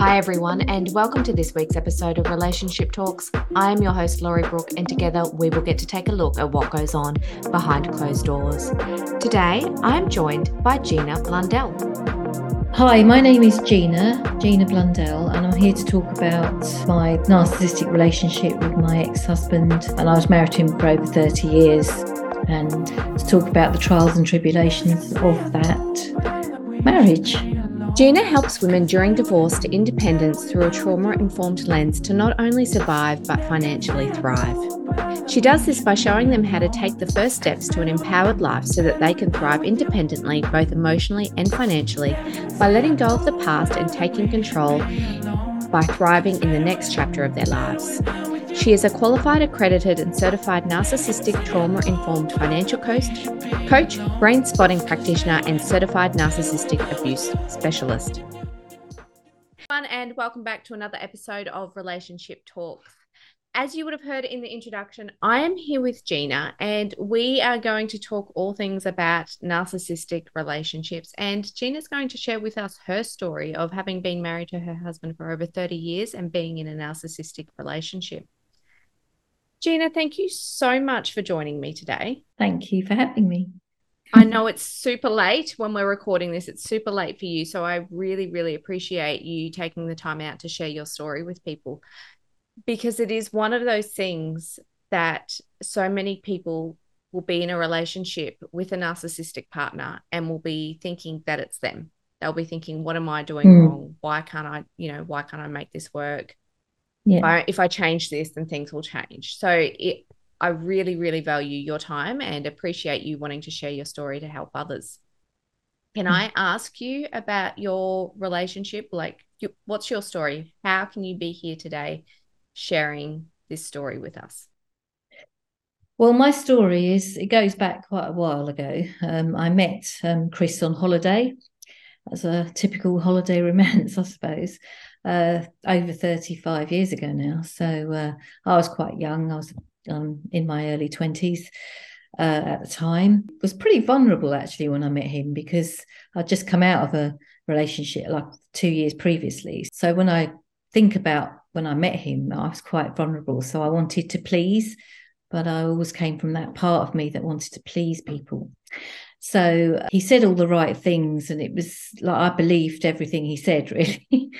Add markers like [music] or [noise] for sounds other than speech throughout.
Hi, everyone, and welcome to this week's episode of Relationship Talks. I am your host, Lorrie Brook, and together we will get to take a look at what goes on behind closed doors. Today, I am joined by Gina Blundell. Hi, my name is Gina, Gina Blundell, and I'm here to talk about my narcissistic relationship with my ex husband. And I was married to him for over 30 years, and to talk about the trials and tribulations of that marriage. Gina helps women during divorce to independence through a trauma informed lens to not only survive but financially thrive. She does this by showing them how to take the first steps to an empowered life so that they can thrive independently, both emotionally and financially, by letting go of the past and taking control by thriving in the next chapter of their lives. She is a qualified, accredited, and certified narcissistic trauma informed financial coach, coach, brain spotting practitioner, and certified narcissistic abuse specialist. And welcome back to another episode of Relationship Talks. As you would have heard in the introduction, I am here with Gina, and we are going to talk all things about narcissistic relationships. And Gina's going to share with us her story of having been married to her husband for over 30 years and being in a narcissistic relationship. Gina, thank you so much for joining me today. Thank you for having me. I know it's super late when we're recording this. It's super late for you. So I really, really appreciate you taking the time out to share your story with people because it is one of those things that so many people will be in a relationship with a narcissistic partner and will be thinking that it's them. They'll be thinking, what am I doing mm. wrong? Why can't I, you know, why can't I make this work? Yeah. if I if I change this, then things will change. So it, I really, really value your time and appreciate you wanting to share your story to help others. Can. I ask you about your relationship? Like, you, what's your story? How can you be here today sharing this story with us? Well, my story is it goes back quite a while ago. Um, I met um, Chris on holiday That's a typical holiday [laughs] romance, I suppose uh, over 35 years ago now. So uh, I was quite young. I was um, in my early 20s uh, at the time. Was pretty vulnerable actually when I met him because I'd just come out of a relationship like two years previously. So when I think about when I met him, I was quite vulnerable. So I wanted to please, but I always came from that part of me that wanted to please people. So he said all the right things, and it was like I believed everything he said, [laughs] really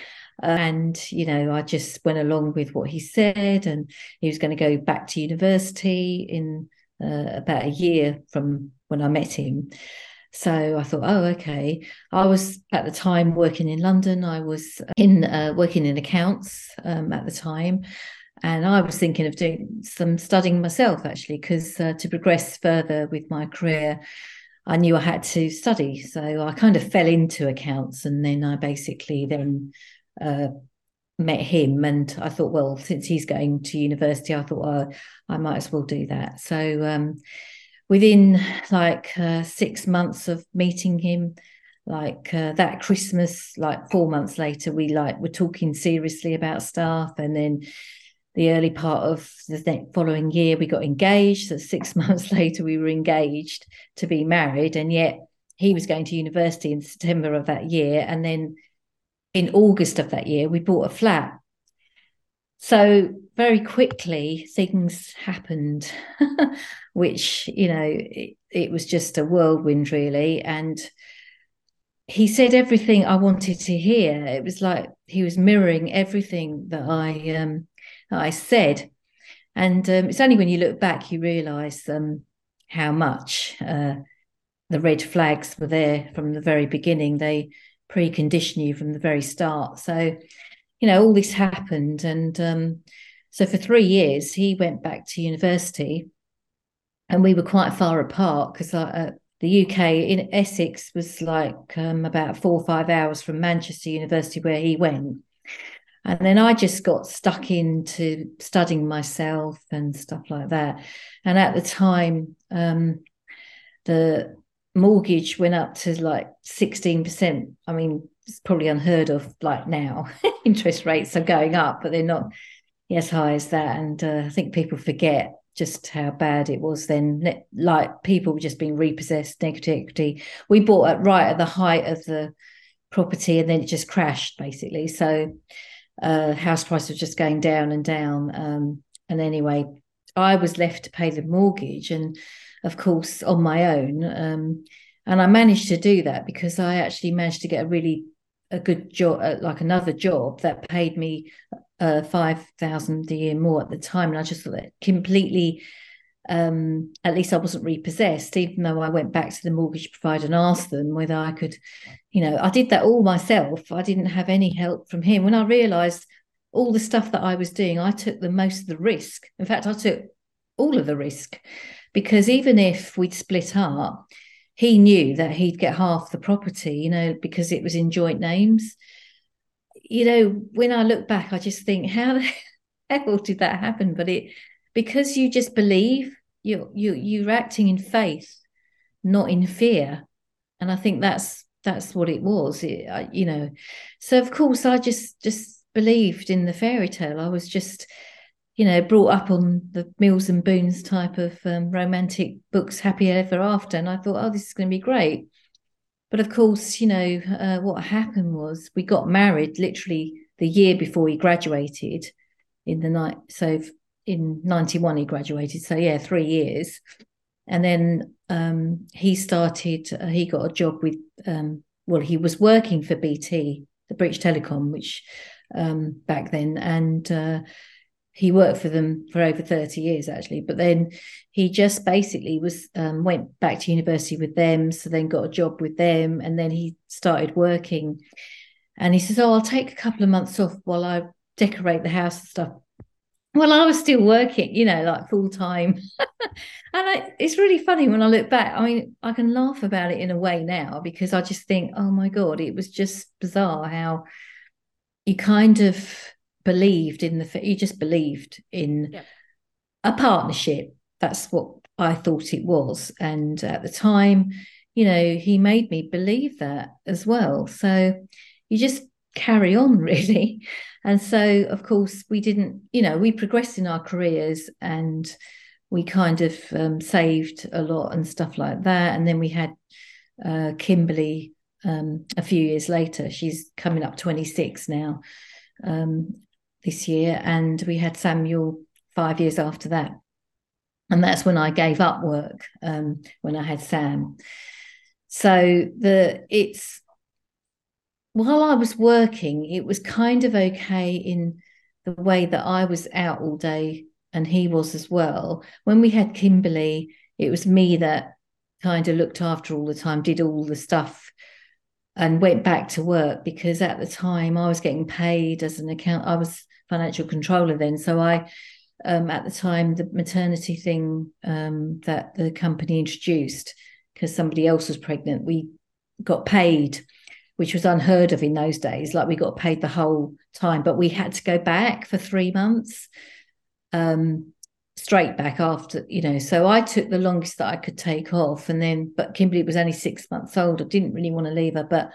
and you know i just went along with what he said and he was going to go back to university in uh, about a year from when i met him. So i thought oh okay. I was at the time working in london. I was in uh, working in accounts um, at the time. And I was thinking of doing some studying myself actually, because uh, to progress further with my career, I knew I had to study. So I kind of fell into accounts, and then I basically then uh, met him and I thought, well, since he's going to university, I thought, well, I might as well do that. So um, within like uh, six months of meeting him, like uh, that Christmas, like four months later, we like were talking seriously about stuff, and then the early part of the following year, we got engaged. So six [laughs] months later, we were engaged to be married, and yet he was going to university in September of that year, and then in August of that year, we bought a flat. So very quickly, things happened, [laughs] which, you know, it, it was just a whirlwind, really. And he said everything I wanted to hear. It was like he was mirroring everything that I um, that I said. And um, it's only when you look back you realise um, how much uh, the red flags were there from the very beginning. They precondition you from the very start. So, you know, all this happened. And um, so for three years, he went back to university and we were quite far apart because uh, the UK in Essex was like um, about four or five hours from Manchester University where he went. And then I just got stuck into studying myself and stuff like that. And at the time, um, the mortgage went up to like 16%. I mean, it's probably unheard of like now. [laughs] Interest rates are going up, but they're not as high as that. And uh, I think people forget just how bad it was then. Like people were just being repossessed, negative equity. We bought at right at the height of the property and then it just crashed basically. So uh, house prices were just going down and down. Um, and anyway, I was left to pay the mortgage and of course on my own. Um, and I managed to do that because I actually managed to get a really a good job, uh, like another job that paid me uh, five thousand a year more at the time, and I just thought completely. Um, at least I wasn't repossessed, even though I went back to the mortgage provider and asked them whether I could, you know, I did that all myself. I didn't have any help from him. When I realised all the stuff that I was doing, I took the most of the risk. In fact, I took all of the risk because even if we'd split up, he knew that he'd get half the property, you know, because it was in joint names. You know, when I look back, I just think, how the [laughs] hell did that happen? But it because you just believe you you you're acting in faith, not in fear, and I think that's that's what it was. It, you know, so of course I just just believed in the fairy tale. I was just you know, brought up on the Mills and Boons type of um, romantic books, Happy Ever After. And I thought, oh, this is going to be great. But of course, you know, uh, what happened was we got married literally the year before he graduated in the night. So in 91, he graduated. So yeah, three years. And then um, he started, uh, he got a job with, um, well, he was working for BT, the British Telecom, which um, back then. And, uh, he worked for them for over 30 years actually. But then he just basically was um, went back to university with them so then got a job with them and then he started working. And he says oh i'll take a couple of months off while i decorate the house and stuff. Well i was still working you know like full time. [laughs] And I, it's really funny when i look back. I mean i can laugh about it in a way now because i just think oh my god it was just bizarre how you kind of believed in the he just believed in yeah. a partnership. That's what i thought it was. And at the time you know he made me believe that as well. So you just carry on [laughs] really. And so of course we didn't you know we progressed in our careers and we kind of um, saved a lot and stuff like that. And then we had uh, kimberly um, a few years later. She's coming up 26 now. Um, this year, and we had Samuel five years after that. And that's when I gave up work um, when I had Sam. So the it's while I was working, it was kind of okay in the way that I was out all day and he was as well. When we had Kimberly, it was me that kind of looked after all the time, did all the stuff and went back to work because at the time I was getting paid as an account. I was financial controller then. So I, um, at the time, the maternity thing um, that the company introduced, because somebody else was pregnant, we got paid, which was unheard of in those days. Like we got paid the whole time, but we had to go back for three months. Um, straight back after you know so i took the longest that i could take off and then but kimberly was only six months old i didn't really want to leave her but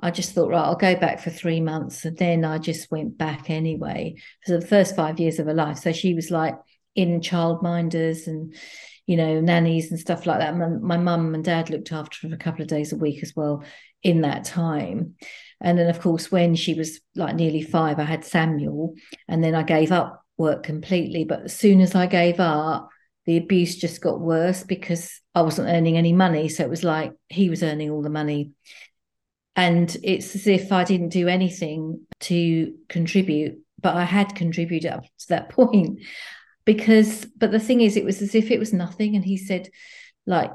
I just thought, right, I'll go back for three months. And then I just went back anyway for the first five years of her life. So she was like in childminders and, you know, nannies and stuff like that. My mum and dad looked after her for a couple of days a week as well in that time. And then, of course, when she was like nearly five, I had Samuel. And then I gave up work completely. But as soon as I gave up, the abuse just got worse because I wasn't earning any money. So it was like he was earning all the money and it's as if I didn't do anything to contribute, but I had contributed up to that [laughs] point. Because, but the thing is, it was as if it was nothing. And he said, like,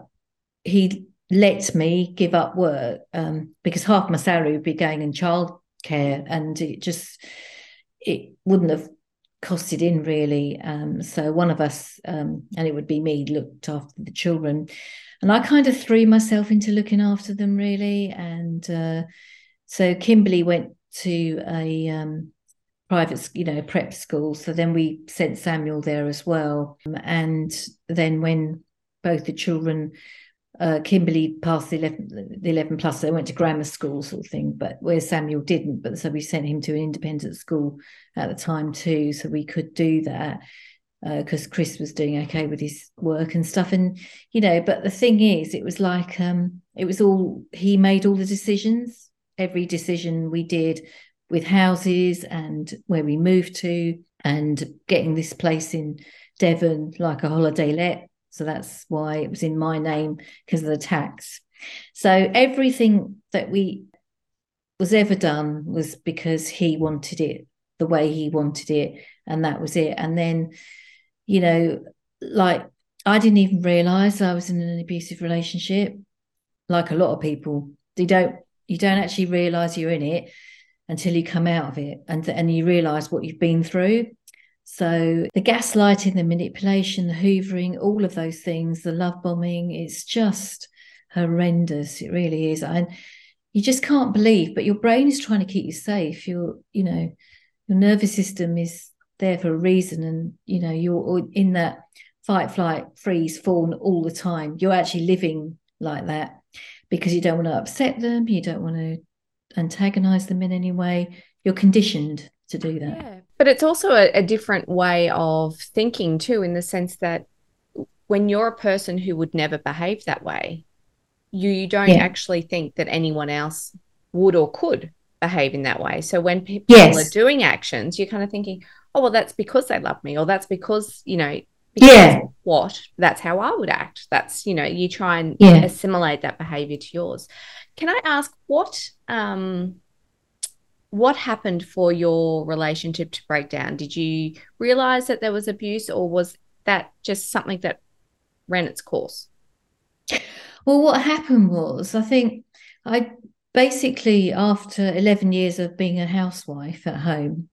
he let me give up work um, because half my salary would be going in childcare, and it just it wouldn't have costed in really. Um, so one of us, um, and it would be me, looked after the children and I kind of threw myself into looking after them really. And uh, so Kimberly went to a um, private, you know, prep school. So then we sent Samuel there as well. And then when both the children, uh, Kimberly passed the 11, the 11 plus, they went to grammar school sort of thing, but where Samuel didn't. But so we sent him to an independent school at the time too, so we could do that because uh, Chris was doing okay with his work and stuff. And, you know, but the thing is, it was like, um, it was all, he made all the decisions. every decision we did with houses and where we moved to and getting this place in Devon like a holiday let. So that's why it was in my name because of the tax. So everything that we was ever done was because he wanted it the way he wanted it, and that was it. And then, you know, like I didn't even realize I was in an abusive relationship. Like a lot of people, they don't. You don't actually realize you're in it until you come out of it, and and you realize what you've been through. So the gaslighting, the manipulation, the hoovering, all of those things, the love bombing, it's just horrendous. It really is. And you just can't believe, but your brain is trying to keep you safe. Your, you know, your nervous system is there for a reason. And, you know, you're in that fight, flight, freeze, fawn all the time. You're actually living like that because you don't want to upset them. You don't want to antagonize them in any way. You're conditioned to do that. Yeah. But it's also a, a different way of thinking too, in the sense that when you're a person who would never behave that way, you, you don't yeah. actually think that anyone else would or could behave in that way. So when people yes. are doing actions, you're kind of thinking, oh, well, that's because they love me, or that's because, you know, yeah. what? That's how I would act. That's, you know, you try and yeah. assimilate that behavior to yours. Can I ask what um what happened for your relationship to break down? Did you realize that there was abuse, or was that just something that ran its course? Well, what happened was, I think I basically, after 11 years of being a housewife at home,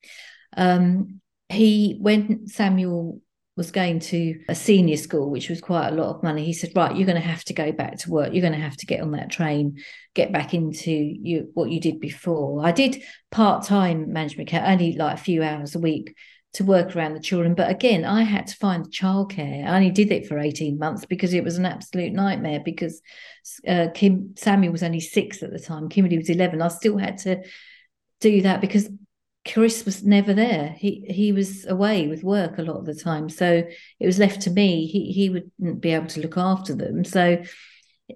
um, he, when Samuel was going to a senior school, which was quite a lot of money, he said, Right, you're going to have to go back to work. You're going to have to get on that train, get back into you, what you did before. I did part time management, care, only like a few hours a week to work around the children. But again, I had to find childcare. I only did it for 18 months because it was an absolute nightmare because uh, Kim Samuel was only six at the time. Kimberly was 11. I still had to do that because Chris was never there. He he was away with work a lot of the time, so it was left to me. He he wouldn't be able to look after them, so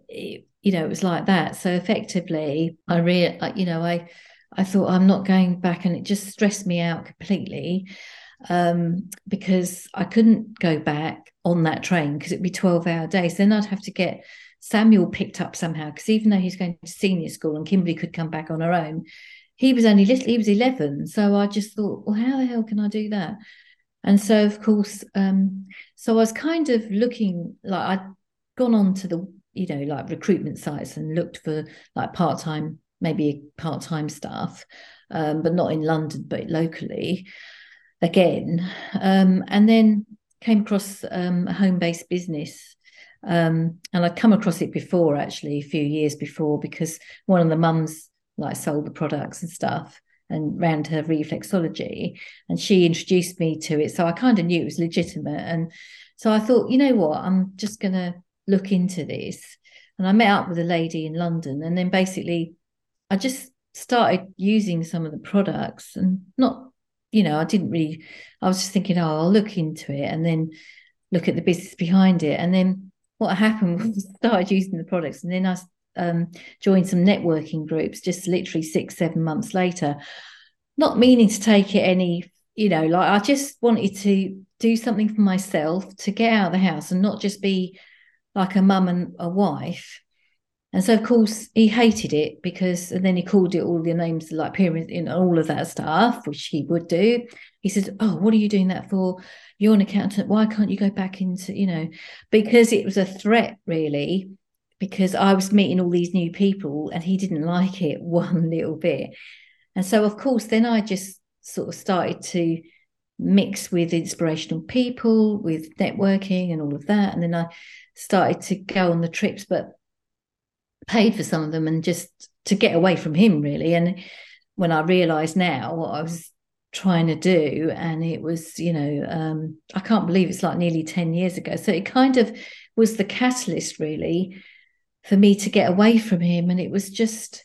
it, you know it was like that. So effectively, I really you know I I thought I'm not going back, and it just stressed me out completely um, because I couldn't go back on that train because it'd be 12 hour days. Then I'd have to get Samuel picked up somehow because even though he's going to senior school and Kimberly could come back on her own, he was only little, he was 11. So I just thought, well, how the hell can I do that? And so, of course, um, so I was kind of looking like I'd gone on to the, you know, like recruitment sites and looked for like part time, maybe part time staff, um, but not in London, but locally again. Um, and then came across um, a home based business. Um, and I'd come across it before, actually, a few years before, because one of the mums like sold the products and stuff and ran her reflexology. And she introduced me to it. So i kind of knew it was legitimate. And so i thought you know what? I'm just going to look into this. And i met up with a lady in london. And then basically i just started using some of the products and not you know i didn't really i was just thinking oh i'll look into it and then look at the business behind it. And then what happened [laughs] was I started using the products and then i um, joined some networking groups just literally six, seven months later, not meaning to take it any, you know, like I just wanted to do something for myself to get out of the house and not just be like a mum and a wife. And so, of course, he hated it because, and then he called it all the names like pyramids and all of that stuff, which he would do. He said, Oh, what are you doing that for? You're an accountant. Why can't you go back into, you know, because it was a threat, really because I was meeting all these new people and he didn't [laughs] like it one little bit. And so, of course, then I just sort of started to mix with inspirational people, with networking and all of that. And then I started to go on the trips, but paid for some of them and just to get away from him, really. And when I realized now what I was trying to do, and it was, you know, um, I can't believe it's like nearly 10 years ago. So it kind of was the catalyst, really, for me to get away from him. And it was just,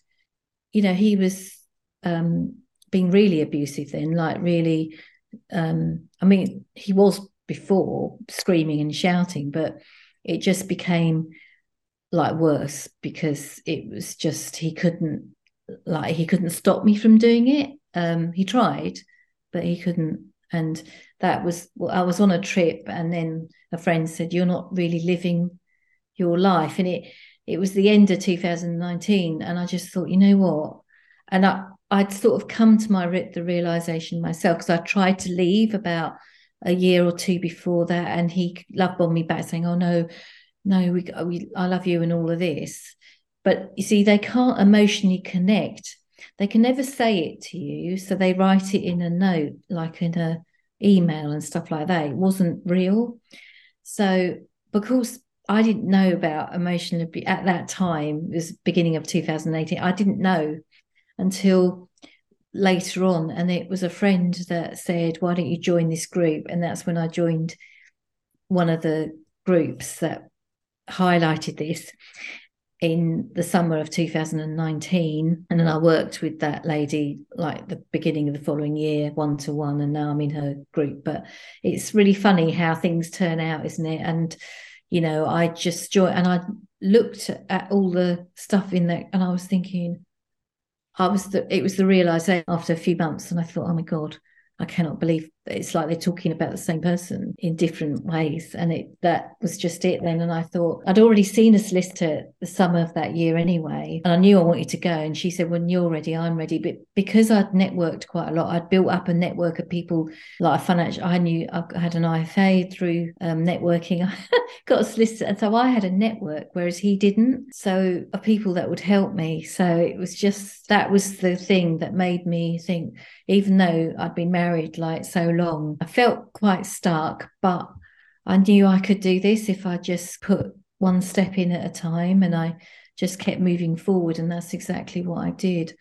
you know, he was um, being really abusive then, like really. Um, I mean, he was before screaming and shouting, but it just became like worse because it was just he couldn't like he couldn't stop me from doing it. Um, he tried, but he couldn't. And that was well, I was on a trip, and then a friend said, "You're not really living your life," and it it was the end of 2019, and I just thought, you know what, and I I'd sort of come to my the realization myself because I tried to leave about a year or two before that, and he love bombed me back saying, "Oh no, no, we, we I love you and all of this," but you see, they can't emotionally connect. They can never say it to you, so they write it in a note, like in a email and stuff like that. It wasn't real. So because I didn't know about emotional abuse at that time, it was beginning of 2018. I didn't know until later on. And it was a friend that said, Why don't you join this group? And that's when I joined one of the groups that highlighted this in the summer of 2019 and then i worked with that lady like the beginning of the following year one to one and now i'm in her group but it's really funny how things turn out isn't it and you know i just joined and i looked at all the stuff in there and i was thinking i was the it was the realization after a few months and i thought oh my god I cannot believe it's like they're talking about the same person in different ways. And it that was just it then. And I thought I'd already seen a solicitor the summer of that year anyway. And I knew I wanted to go. And she said, When you're ready, I'm ready. But because I'd networked quite a lot, I'd built up a network of people like a financial I knew I had an IFA through um, networking. [laughs] I got a solicitor. And so I had a network, whereas he didn't. So of people that would help me. So it was just that was the thing that made me think, even though I'd been married like so long, I felt quite stuck, but I knew I could do this if I just put one step in at a time and I just kept moving forward. And that's exactly what I did.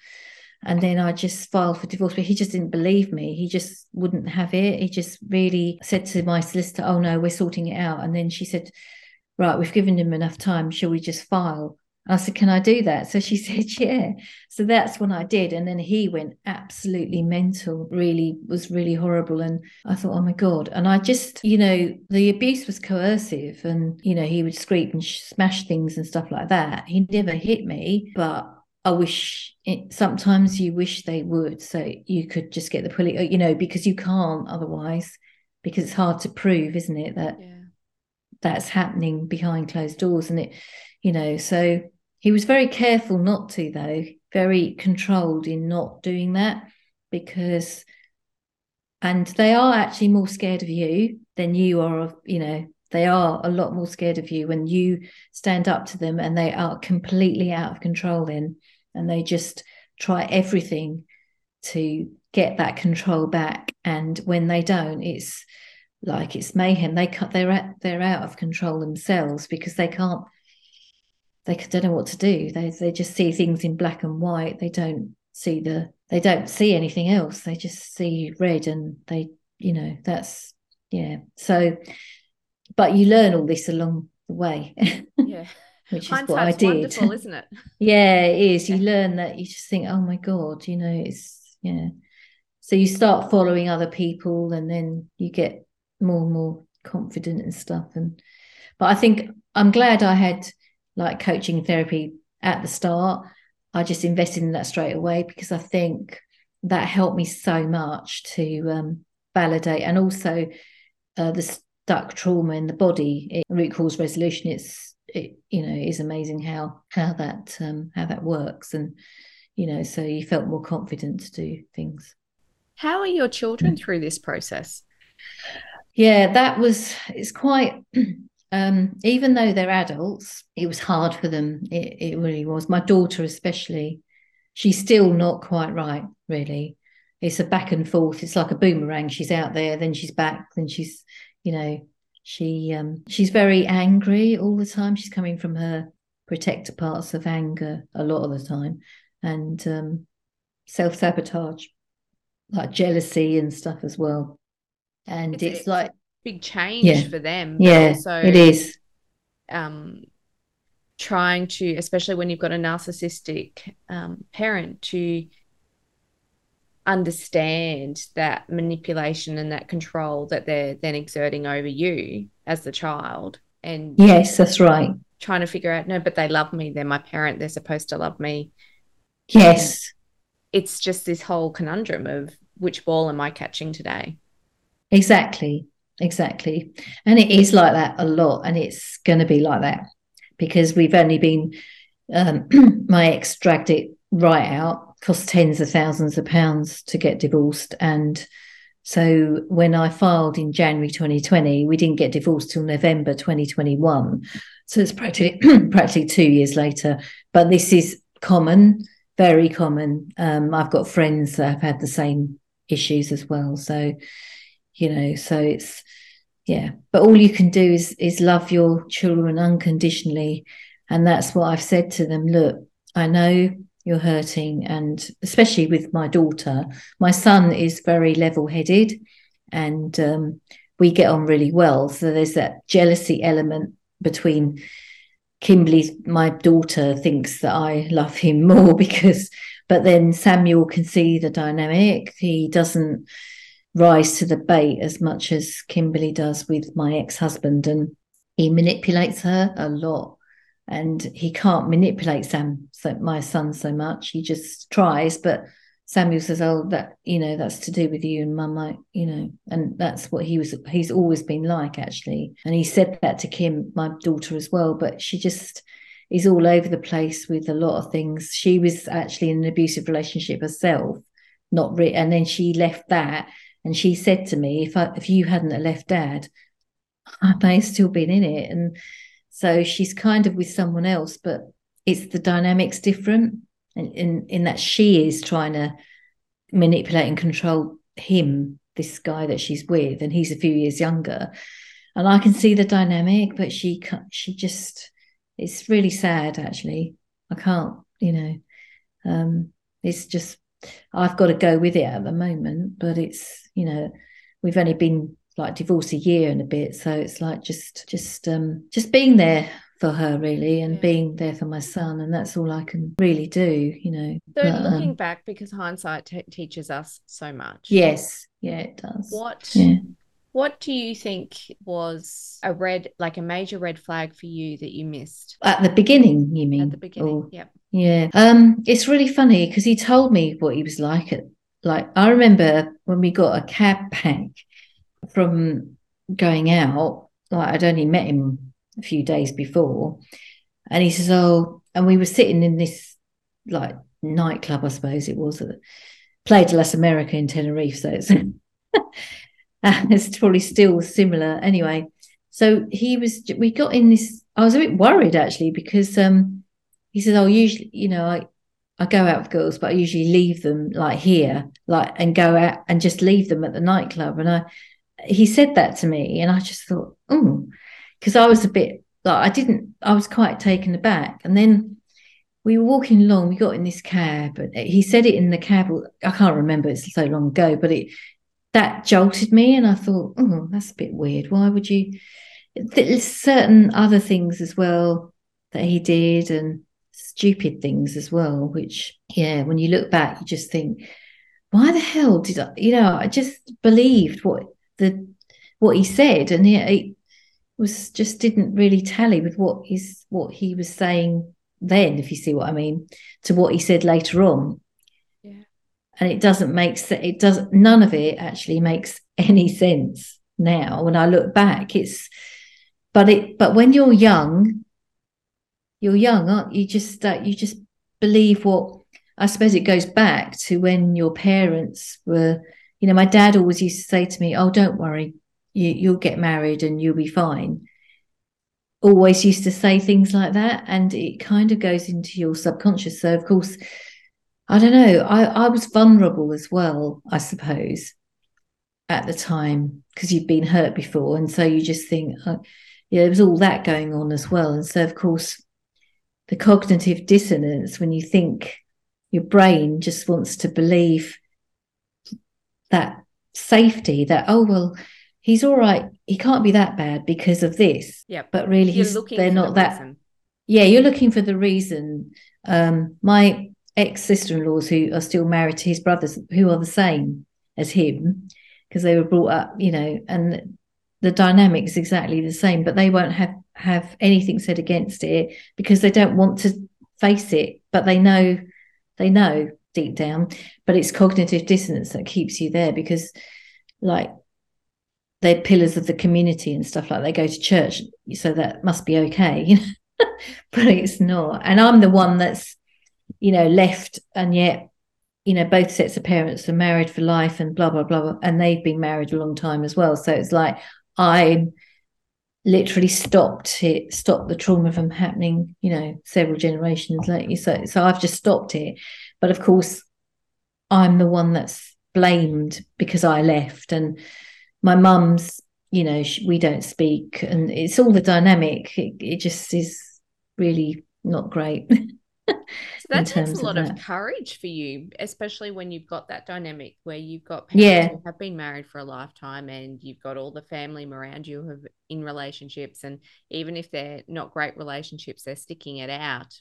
And then I just filed for divorce, but he just didn't believe me. He just wouldn't have it. He just really said to my solicitor, Oh no, we're sorting it out. And then she said, Right, we've given him enough time. Shall we just file? I said, Can I do that? So she [laughs] said, Yeah. So that's when I did. And then he went absolutely mental, really was really horrible. And I thought, Oh my God. And I just, you know, the abuse was coercive and, you know, he would scream and smash things and stuff like that. He never hit me, but I wish it, sometimes you wish they would. So you could just get the police, uh, you know, because you can't otherwise, because it's hard to prove, isn't it? That. Yeah. That's happening behind closed doors, and it, you know, so he was very careful not to, though, very controlled in not doing that because, and they are actually more scared of you than you are of, you know, they are a lot more scared of you when you stand up to them and they are completely out of control then. And they just try everything to get that control back. And when they don't it's like it's mayhem. They cut they're at, they're out of control themselves because they can't they don't know what to do. They they just see things in black and white. They don't see the they don't see anything else. They just see red and they you know that's yeah. So, but you learn all this along the way. Yeah. [laughs] Which is Hindsight's what I did. Wonderful, isn't it? [laughs] yeah, it is. You learn that you just think, oh my god, you know, it's yeah. So you start following other people, and then you get more and more confident and stuff. And but I think I'm glad I had like coaching therapy at the start. I just invested in that straight away because I think that helped me so much to um, validate and also uh, the stuck trauma in the body, it, root cause resolution. It's it you know is amazing how how that um, how that works and you know so you felt more confident to do things. How are your children through this process? Yeah, that was it's quite [clears throat] um, even though they're adults, it was hard for them. It, it really was. My daughter, especially, she's still not quite right, really. It's a back and forth. It's like a boomerang. She's out there, then she's back, then she's, you know, she um, she's very angry all the time. She's coming from her protector parts of anger a lot of the time, and um, self sabotage, like jealousy and stuff as well. And it's, it's, it's like big change yeah. for them. Yeah, also, it is. Um, trying to, especially when you've got a narcissistic um, parent, to understand that manipulation and that control that they're then exerting over you as the child. And yes, that's right. Trying to figure out, no, but they love me. They're my parent. They're supposed to love me. Yes. It's just this whole conundrum of which ball am I catching today? Exactly. Exactly. And it is like that a lot. And it's going to be like that because we've only been, um, [clears throat] my ex dragged it right out, cost tens of thousands of pounds to get divorced. And so when I filed in January 2020, we didn't get divorced till November 2021. So it's practically [clears throat] practically two years later. But this is common, very common. Um, I've got friends that have had the same issues as well. So, you know, so it's yeah. But all you can do is is love your children unconditionally. And that's what I've said to them. Look, I know you're hurting. And especially with my daughter, my son is very level headed and um, we get on really well. So there's that jealousy element between Kimberly, my daughter, thinks that I love him [laughs] more because, but then Samuel can see the dynamic. He doesn't rise to the bait as much as Kimberly does with my ex husband, and he manipulates her a lot and he can't manipulate Sam, so my son, so much. He just tries, but Samuel says, "Oh, that you know, that's to do with you and Mum, like you know," and that's what he was. He's always been like, actually, and he said that to Kim, my daughter, as well. But she just is all over the place with a lot of things. She was actually in an abusive relationship herself, not re- and then she left that, and she said to me, "If I, if you hadn't left Dad, I may have still been in it," and so she's kind of with someone else, but it's the dynamics different. And in, in that she is trying to manipulate and control him, this guy that she's with, and he's a few years younger. And I can see the dynamic, but she she just it's really sad actually. I can't, you know, um, it's just I've got to go with it at the moment, but it's you know we've only been like divorced a year and a bit so it's like just just um just being there for her really and yeah. being there for my son and that's all i can really do you know. So but, looking um, back because hindsight t- teaches us so much. Yes. Yeah it does. What yeah. what do you think was a red like a major red flag for you that you missed? At the beginning you mean? at the beginning or, yep. Yeah. Um it's really funny because he told me what he was like at like i remember when we got a cab back from going out, like I'd only met him a few days before, and he says, "Oh," and we were sitting in this like nightclub, I suppose it was, Playa de las America in Tenerife. So it's [laughs] it's probably still similar anyway. So he was. We got in this. I was a bit worried actually because um, he said, "Oh, usually, you know, I." I go out with girls, but I usually leave them like here, like and go out and just leave them at the nightclub. And I he said that to me, and I just thought, oh, because I was a bit like I didn't, I was quite taken aback. And then we were walking along, we got in this cab, and he said it in the cab. I can't remember, it's so long ago, but it that jolted me, and I thought, oh, that's a bit weird. Why would you? There's certain other things as well that he did, and stupid things as well, which, yeah, when you look back, you just think, why the hell did I, you know, I just believed what the what he said, and it was just didn't really tally with what he's what he was saying then, if you see what I mean, to what he said later on. Yeah. And it doesn't make sense. It doesn't, none of it actually makes [laughs] any sense now when I look back. It's but it but when you're young, you're young, aren't you? Just uh, you just believe what I suppose it goes back to when your parents were you know, my dad always used to say to me, "Oh, don't worry, you, you'll get married and you'll be fine." Always used to say things like that, and it kind of goes into your subconscious. So, of course, I don't know. I I was vulnerable as well, I suppose, at the time because you've been hurt before, and so you just think, oh, yeah, there was all that going on as well, and so of course, the cognitive dissonance when you think your brain just wants to believe that safety that oh well he's all right he can't be that bad because of this. Yeah but really he's they're not that reason. yeah you're looking for the reason. Um my ex sister-in-laws who are still married to his brothers who are the same as him because they were brought up you know and the dynamic is exactly the same but they won't have have anything said against it because they don't want to face it but they know they know deep down, but it's cognitive dissonance that keeps you there because, like, they're pillars of the community and stuff like they go to church, so that must be okay, [laughs] you know. but it's not. And I'm the one that's, you know, left and yet, you know, both sets of parents are married for life and blah blah blah, blah and they've been married a long time as well. So it's like I'm literally stopped it, stopped the trauma from happening, you know, several generations later. So, so I've just stopped it. But of course, I'm the one that's blamed because I left, and my mum's, you know, she, we don't speak, and it's all the dynamic. It, it just is really not great. [laughs] That takes a lot of, of, courage for you, especially when you've got that dynamic where you've got parents yeah. who have been married for a lifetime and you've got all the family around you who have in relationships and even if they're not great relationships, they're sticking it out.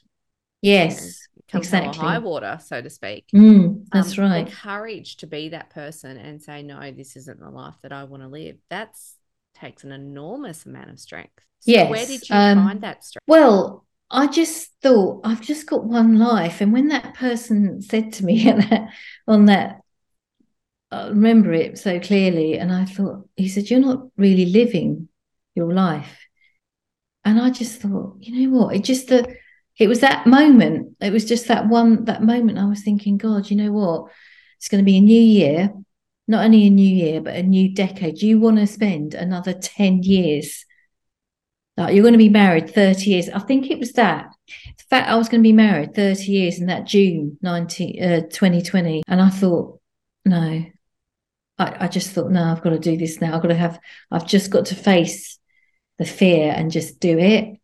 Yes, exactly. High water, so to speak. Mm, that's um, right. courage to be that person and say, no, this isn't the life that I want to live. That's takes an enormous amount of strength. So yes. Where did you um, find that strength? Well, I just thought I've just got one life, and when that person said to me [laughs] that, on that, I remember it so clearly, and I thought he said, "You're not really living your life," and I just thought, you know what? It just the it was that moment. It was just that one that moment. I was thinking, God, you know what? It's going to be a new year, not only a new year but a new decade. You want to spend another ten years like you're going to be married 30 years. I think it was that. The fact I was going to be married 30 years in that June 19, uh, 2020. And I thought, no, I, I just thought, no, I've got to do this now. I've got to have, I've just got to face the fear and just do it.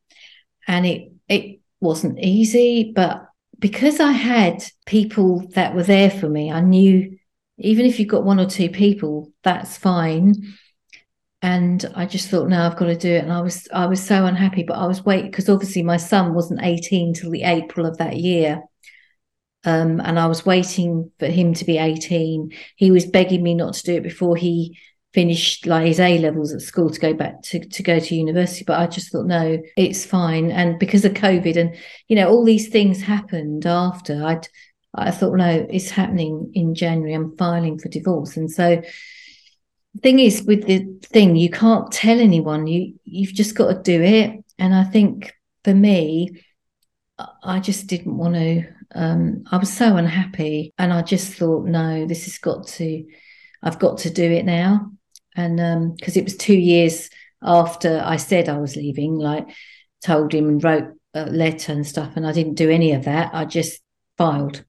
And it, it wasn't easy, but because I had people that were there for me, I knew even if you've got one or two people, that's fine and I just thought, no, I've got to do it. And I was I was so unhappy, but I was waiting because obviously my son wasn't 18 till the April of that year. Um, and I was waiting for him to be 18. He was begging me not to do it before he finished like his A levels at school to go back to, to go to university. But I just thought, no, it's fine. And because of COVID and you know, all these things happened after I'd I thought, no, it's happening in January. I'm filing for divorce. And so thing is with the thing you can't tell anyone. You you've just got to do it. And i think for me i just didn't want to um, i was so unhappy. And i just thought no this has got to i've got to do it now. And because um, it was two years after i said i was leaving like told him and wrote a letter and stuff and i didn't do any of that. I just filed.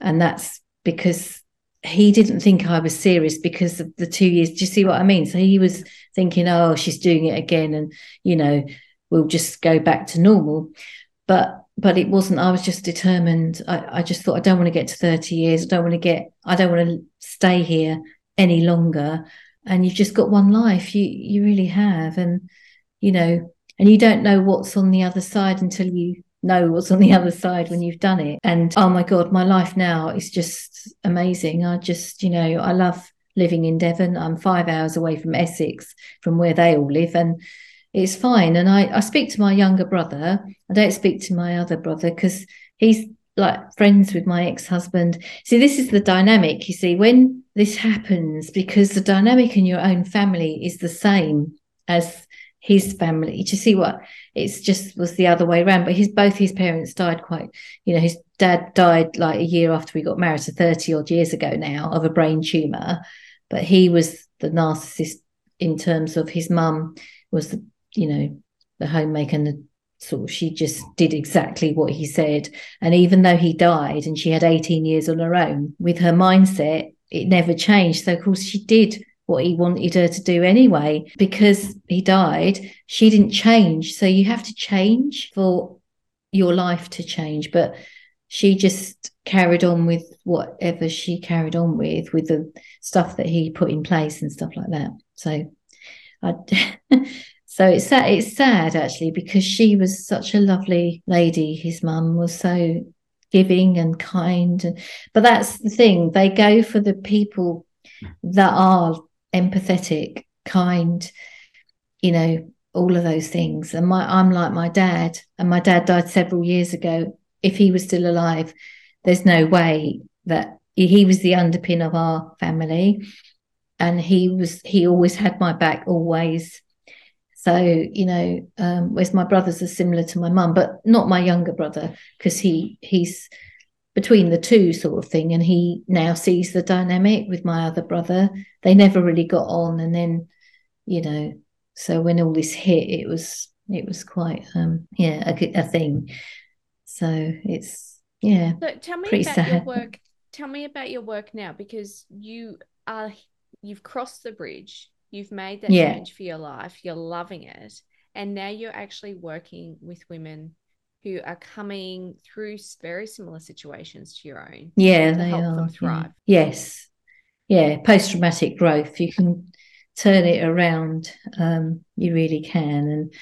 And that's because he didn't think I was serious because of the two years. Do you see what I mean? So he was thinking, oh, she's doing it again, and you know, we'll just go back to normal. But but it wasn't. I was just determined. I, I just thought I don't want to get to 30 years. I don't want to get, I don't want to stay here any longer. And you've just got one life. You you really have. And you know, and you don't know what's on the other side until you know what's on the other side when you've done it. And oh my God, my life now is just amazing. I just, you know, I love living in Devon. I'm five hours away from Essex, from where they all live. And it's fine. And I, I speak to my younger brother. I don't speak to my other brother because he's like friends with my ex-husband. See, this is the dynamic, you see, when this happens, because the dynamic in your own family is the same as his family. to see what it's just was the other way around? But his both his parents died quite, you know, his dad died like a year after we got married, so 30 odd years ago now, of a brain tumor. But he was the narcissist in terms of his mum was the, you know, the homemaker and the sort of she just did exactly what he said. And even though he died and she had 18 years on her own, with her mindset, it never changed. So of course she did what he wanted her to do anyway. Because he died, she didn't change. So you have to change for your life to change. But she just carried on with whatever she carried on with, with the stuff that he put in place and stuff like that. So I. [laughs] so it's sad, it's sad actually because she was such a lovely lady. His mum was so giving and kind, and, but that's the thing. They go for the people that are empathetic, kind, you know, all of those things. And my I'm like my dad, and my dad died several years ago. If he was still alive, there's no way that he was the underpin of our family and he was he always had my back always so you know um whereas my brothers are similar to my mum but not my younger brother because he he's between the two sort of thing and he now sees the dynamic with my other brother. They never really got on and then you know so when all this hit it was it was quite um yeah a, a thing. So it's yeah so tell me about sad. your work tell me about your work now because you are you've crossed the bridge. You've made that yeah. change for your life. You're loving it. And now you're actually working with women who are coming through very similar situations to your own yeah they help are, them thrive. Yeah. yes. Yeah post-traumatic growth. You can turn it around um, you really can. And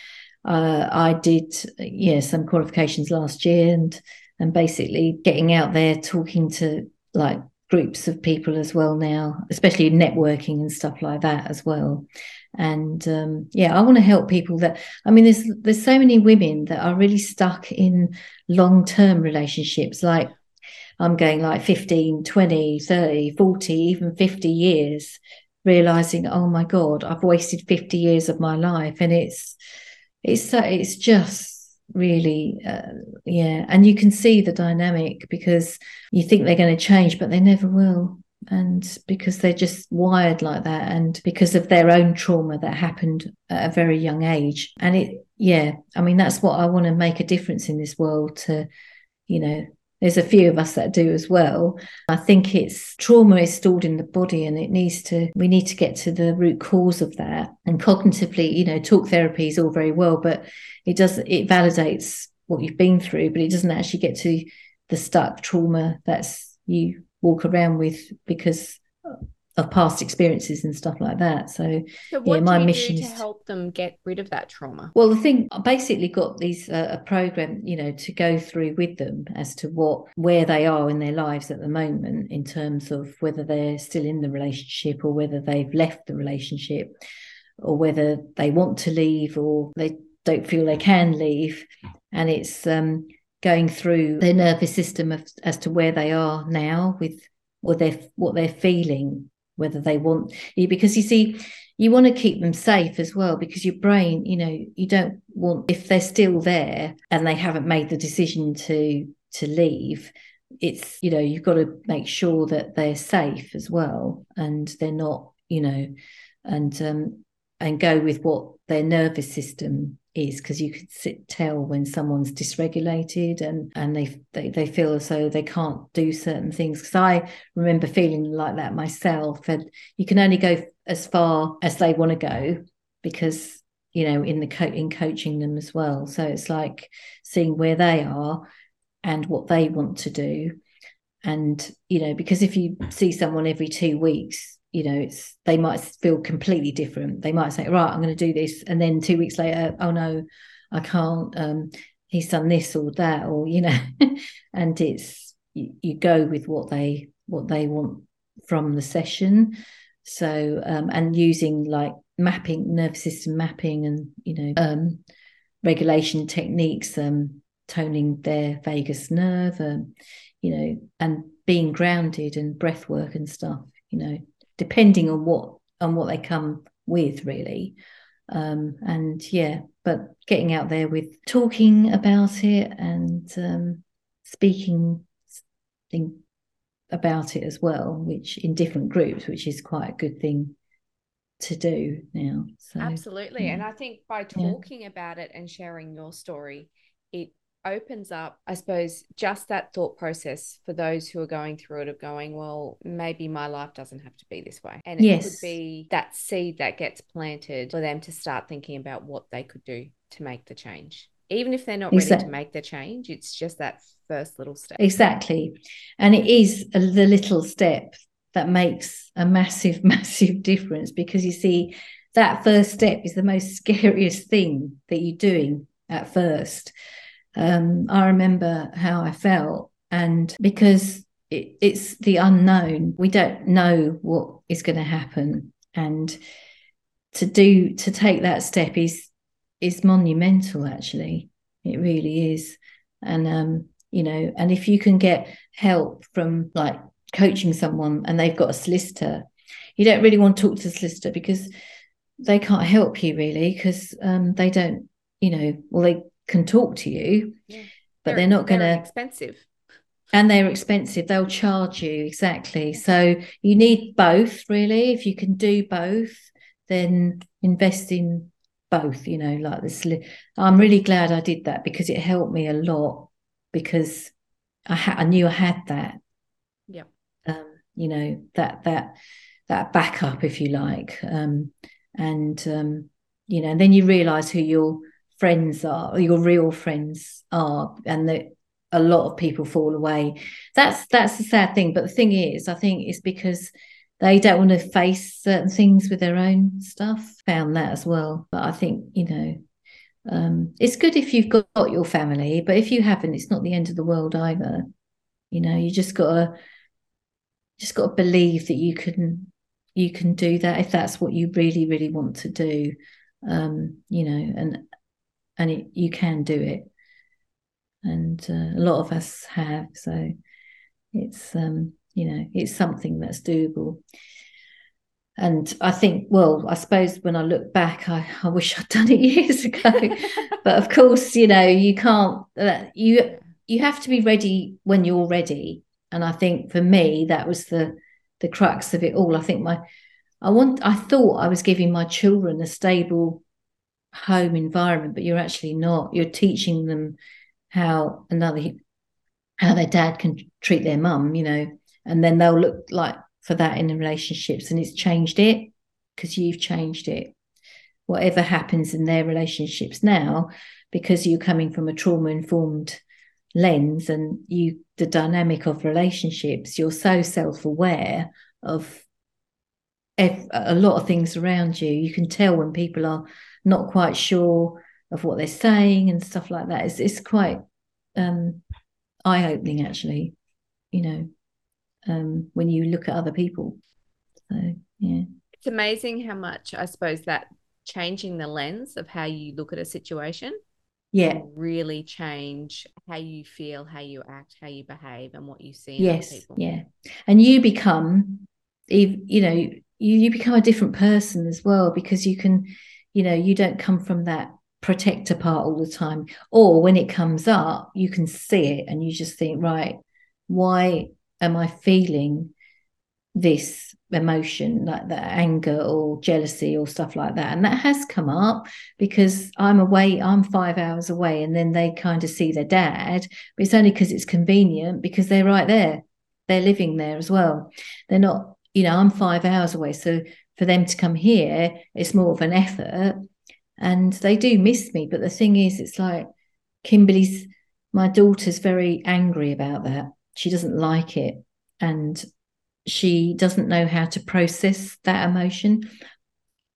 uh, i did yeah some qualifications last year and and basically getting out there talking to like groups of people as well now, especially networking and stuff like that as well. And um, yeah, I want to help people that I mean, there's there's so many women that are really stuck in long term relationships, like I'm going like 15, 20, 30, 40, even 50 years, realizing, oh my God, I've wasted 50 years of my life. And it's it's it's just really uh, yeah. And you can see the dynamic because you think they're going to change but they never will. And because they're just wired like that and because of their own trauma that happened at a very young age. And it yeah i mean that's what i want to make a difference in this world to you know there's a few of us that do as well. I think it's trauma is stored in the body and it needs to, we need to get to the root cause of that. And cognitively, you know, talk therapy is all very well, but it does, it validates what you've been through, but it doesn't actually get to the stuck trauma that's you walk around with because of past experiences and stuff like that. So, so yeah, my mission is to help them get rid of that trauma. Well, the thing I basically got these uh, a program, you know, to go through with them as to what where they are in their lives at the moment in terms of whether they're still in the relationship or whether they've left the relationship or whether they want to leave or they don't feel they can leave, and it's um, going through their nervous system of, as to where they are now with what they're what they're feeling whether they want you because you see you want to keep them safe as well because your brain you know you don't want if they're still there and they haven't made the decision to to leave it's you know you've got to make sure that they're safe as well and they're not you know and um and go with what their nervous system is because you could sit, tell when someone's dysregulated and and they, they they feel as though they can't do certain things. Because i remember feeling like that myself and you can only go as far as they want to go because you know in the co- in coaching them as well. So it's like seeing where they are and what they want to do. And you know because if you see someone every two weeks you know it's they might feel completely different. They might say right i'm going to do this and then two weeks later oh no i can't um he's done this or that or you know [laughs] and it's you, you, go with what they what they want from the session. So um and using like mapping nervous system mapping and you know um regulation techniques um toning their vagus nerve um you know and being grounded and breath work and stuff you know depending on what on what they come with really um, and yeah but getting out there with talking about it and um, speaking about it as well which in different groups which is quite a good thing to do now so absolutely yeah. and i think by talking yeah. about it and sharing your story it opens up, I suppose, just that thought process for those who are going through it of going, well, maybe my life doesn't have to be this way. And it yes. could be that seed that gets planted for them to start thinking about what they could do to make the change. Even if they're not exactly. ready to make the change, it's just that first little step. Exactly. And it is the little step that makes a massive, [laughs] massive difference because you see, that first step is the most scariest thing that you're doing at first um, I remember how I felt. And because it, it's the unknown, we don't know what is going to happen. And to do to take that step is is monumental actually it really is and um you know and if you can get help from like coaching someone and they've got a solicitor you don't really want to talk to the solicitor because they can't help you really because um, they don't you know well they can talk to you yeah. but they're, they're not going to expensive. And they're expensive. They'll charge you exactly. So you need both really. If you can do both then invest in both you know like this i'm really glad i did that because it helped me a lot because i had i knew i had that. Yeah. Um you know that that that backup if you like. Um and um you know and then you realize who your friends are your real friends are and that a lot of people fall away that's that's the sad thing but the thing is i think it's because they don't want to face certain things with their own stuff. Found that as well. But I think, you know, um, it's good if you've got, your family, but if you haven't, it's not the end of the world either. You know, you just gotta just gotta believe that you can you can do that if that's what you really, really want to do. Um, you know, and and it, you can do it. And uh, a lot of us have. So it's um you know it's something that's doable and I think, well, I suppose when I look back, I, I wish I'd [laughs] done it years ago. but of course, you know, you can't. Uh, you you have to be ready when you're ready. And I think for me, that was the the crux of it all. I think my, I want, I thought I was giving my children a stable home environment, but you're actually not. You're teaching them how another, how their dad can treat their mum. You know, and then they'll look like for that in the relationships and it's changed it because you've changed it whatever happens in their relationships now because you're coming from a trauma informed lens and you the dynamic of relationships you're so self-aware of a lot of things around you you can tell when people are not quite sure of what they're saying and stuff like that. It's, it's quite um, eye-opening actually you know um, when you look at other people. So yeah, it's amazing how much I suppose that changing the lens of how you look at a situation yeah. really change how you feel how you act how you behave and what you see yes yeah. And you become you know you, you become a different person as well because you can you know you don't come from that protector part all the time. Or when it comes up you can see it and you just think right why am I feeling this emotion like that anger or jealousy or stuff like that? And that has come up because i'm away i'm five hours away and then they kind of see their dad but it's only because it's convenient because they're right there. They're living there as well. They're not you know i'm five hours away so for them to come here it's more of an effort. And they do miss me but the thing is it's like kimberly's my daughter's very angry about that. She doesn't like it. And she doesn't know how to process that emotion.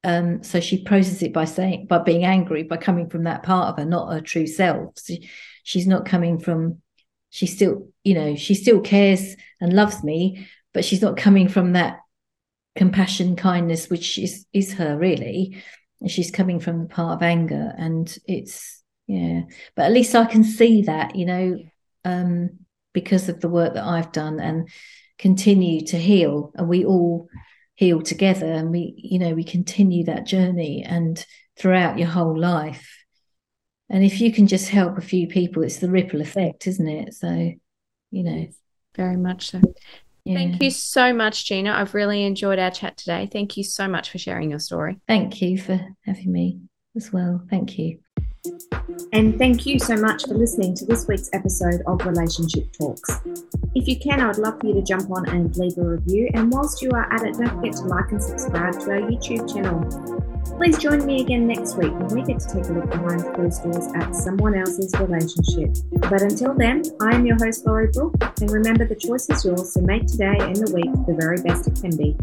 Um, so she processes it by saying by being angry by coming from that part of her not her true self. She, she's not coming from she still you know she still cares and loves me but she's not coming from that compassion kindness which is is her really she's coming from the part of anger and it's yeah but at least i can see that you know um because of the work that I've done and continue to heal. And we all heal together and we, you know, we continue that journey and throughout your whole life. And if you can just help a few people, it's the ripple effect, isn't it? So, you know. Very much so. Yeah. Thank you so much, Gina. I've really enjoyed our chat today. Thank you so much for sharing your story. Thank you for having me as well. Thank you. And thank you so much for listening to this week's episode of Relationship Talks. If you can, I would love for you to jump on and leave a review. And whilst you are at it, don't forget to like and subscribe to our YouTube channel. Please join me again next week when we get to take a look behind closed doors at someone else's relationship. But until then, I am your host, Lorrie Brook, and remember the choice is yours, so make today and the week the very best it can be.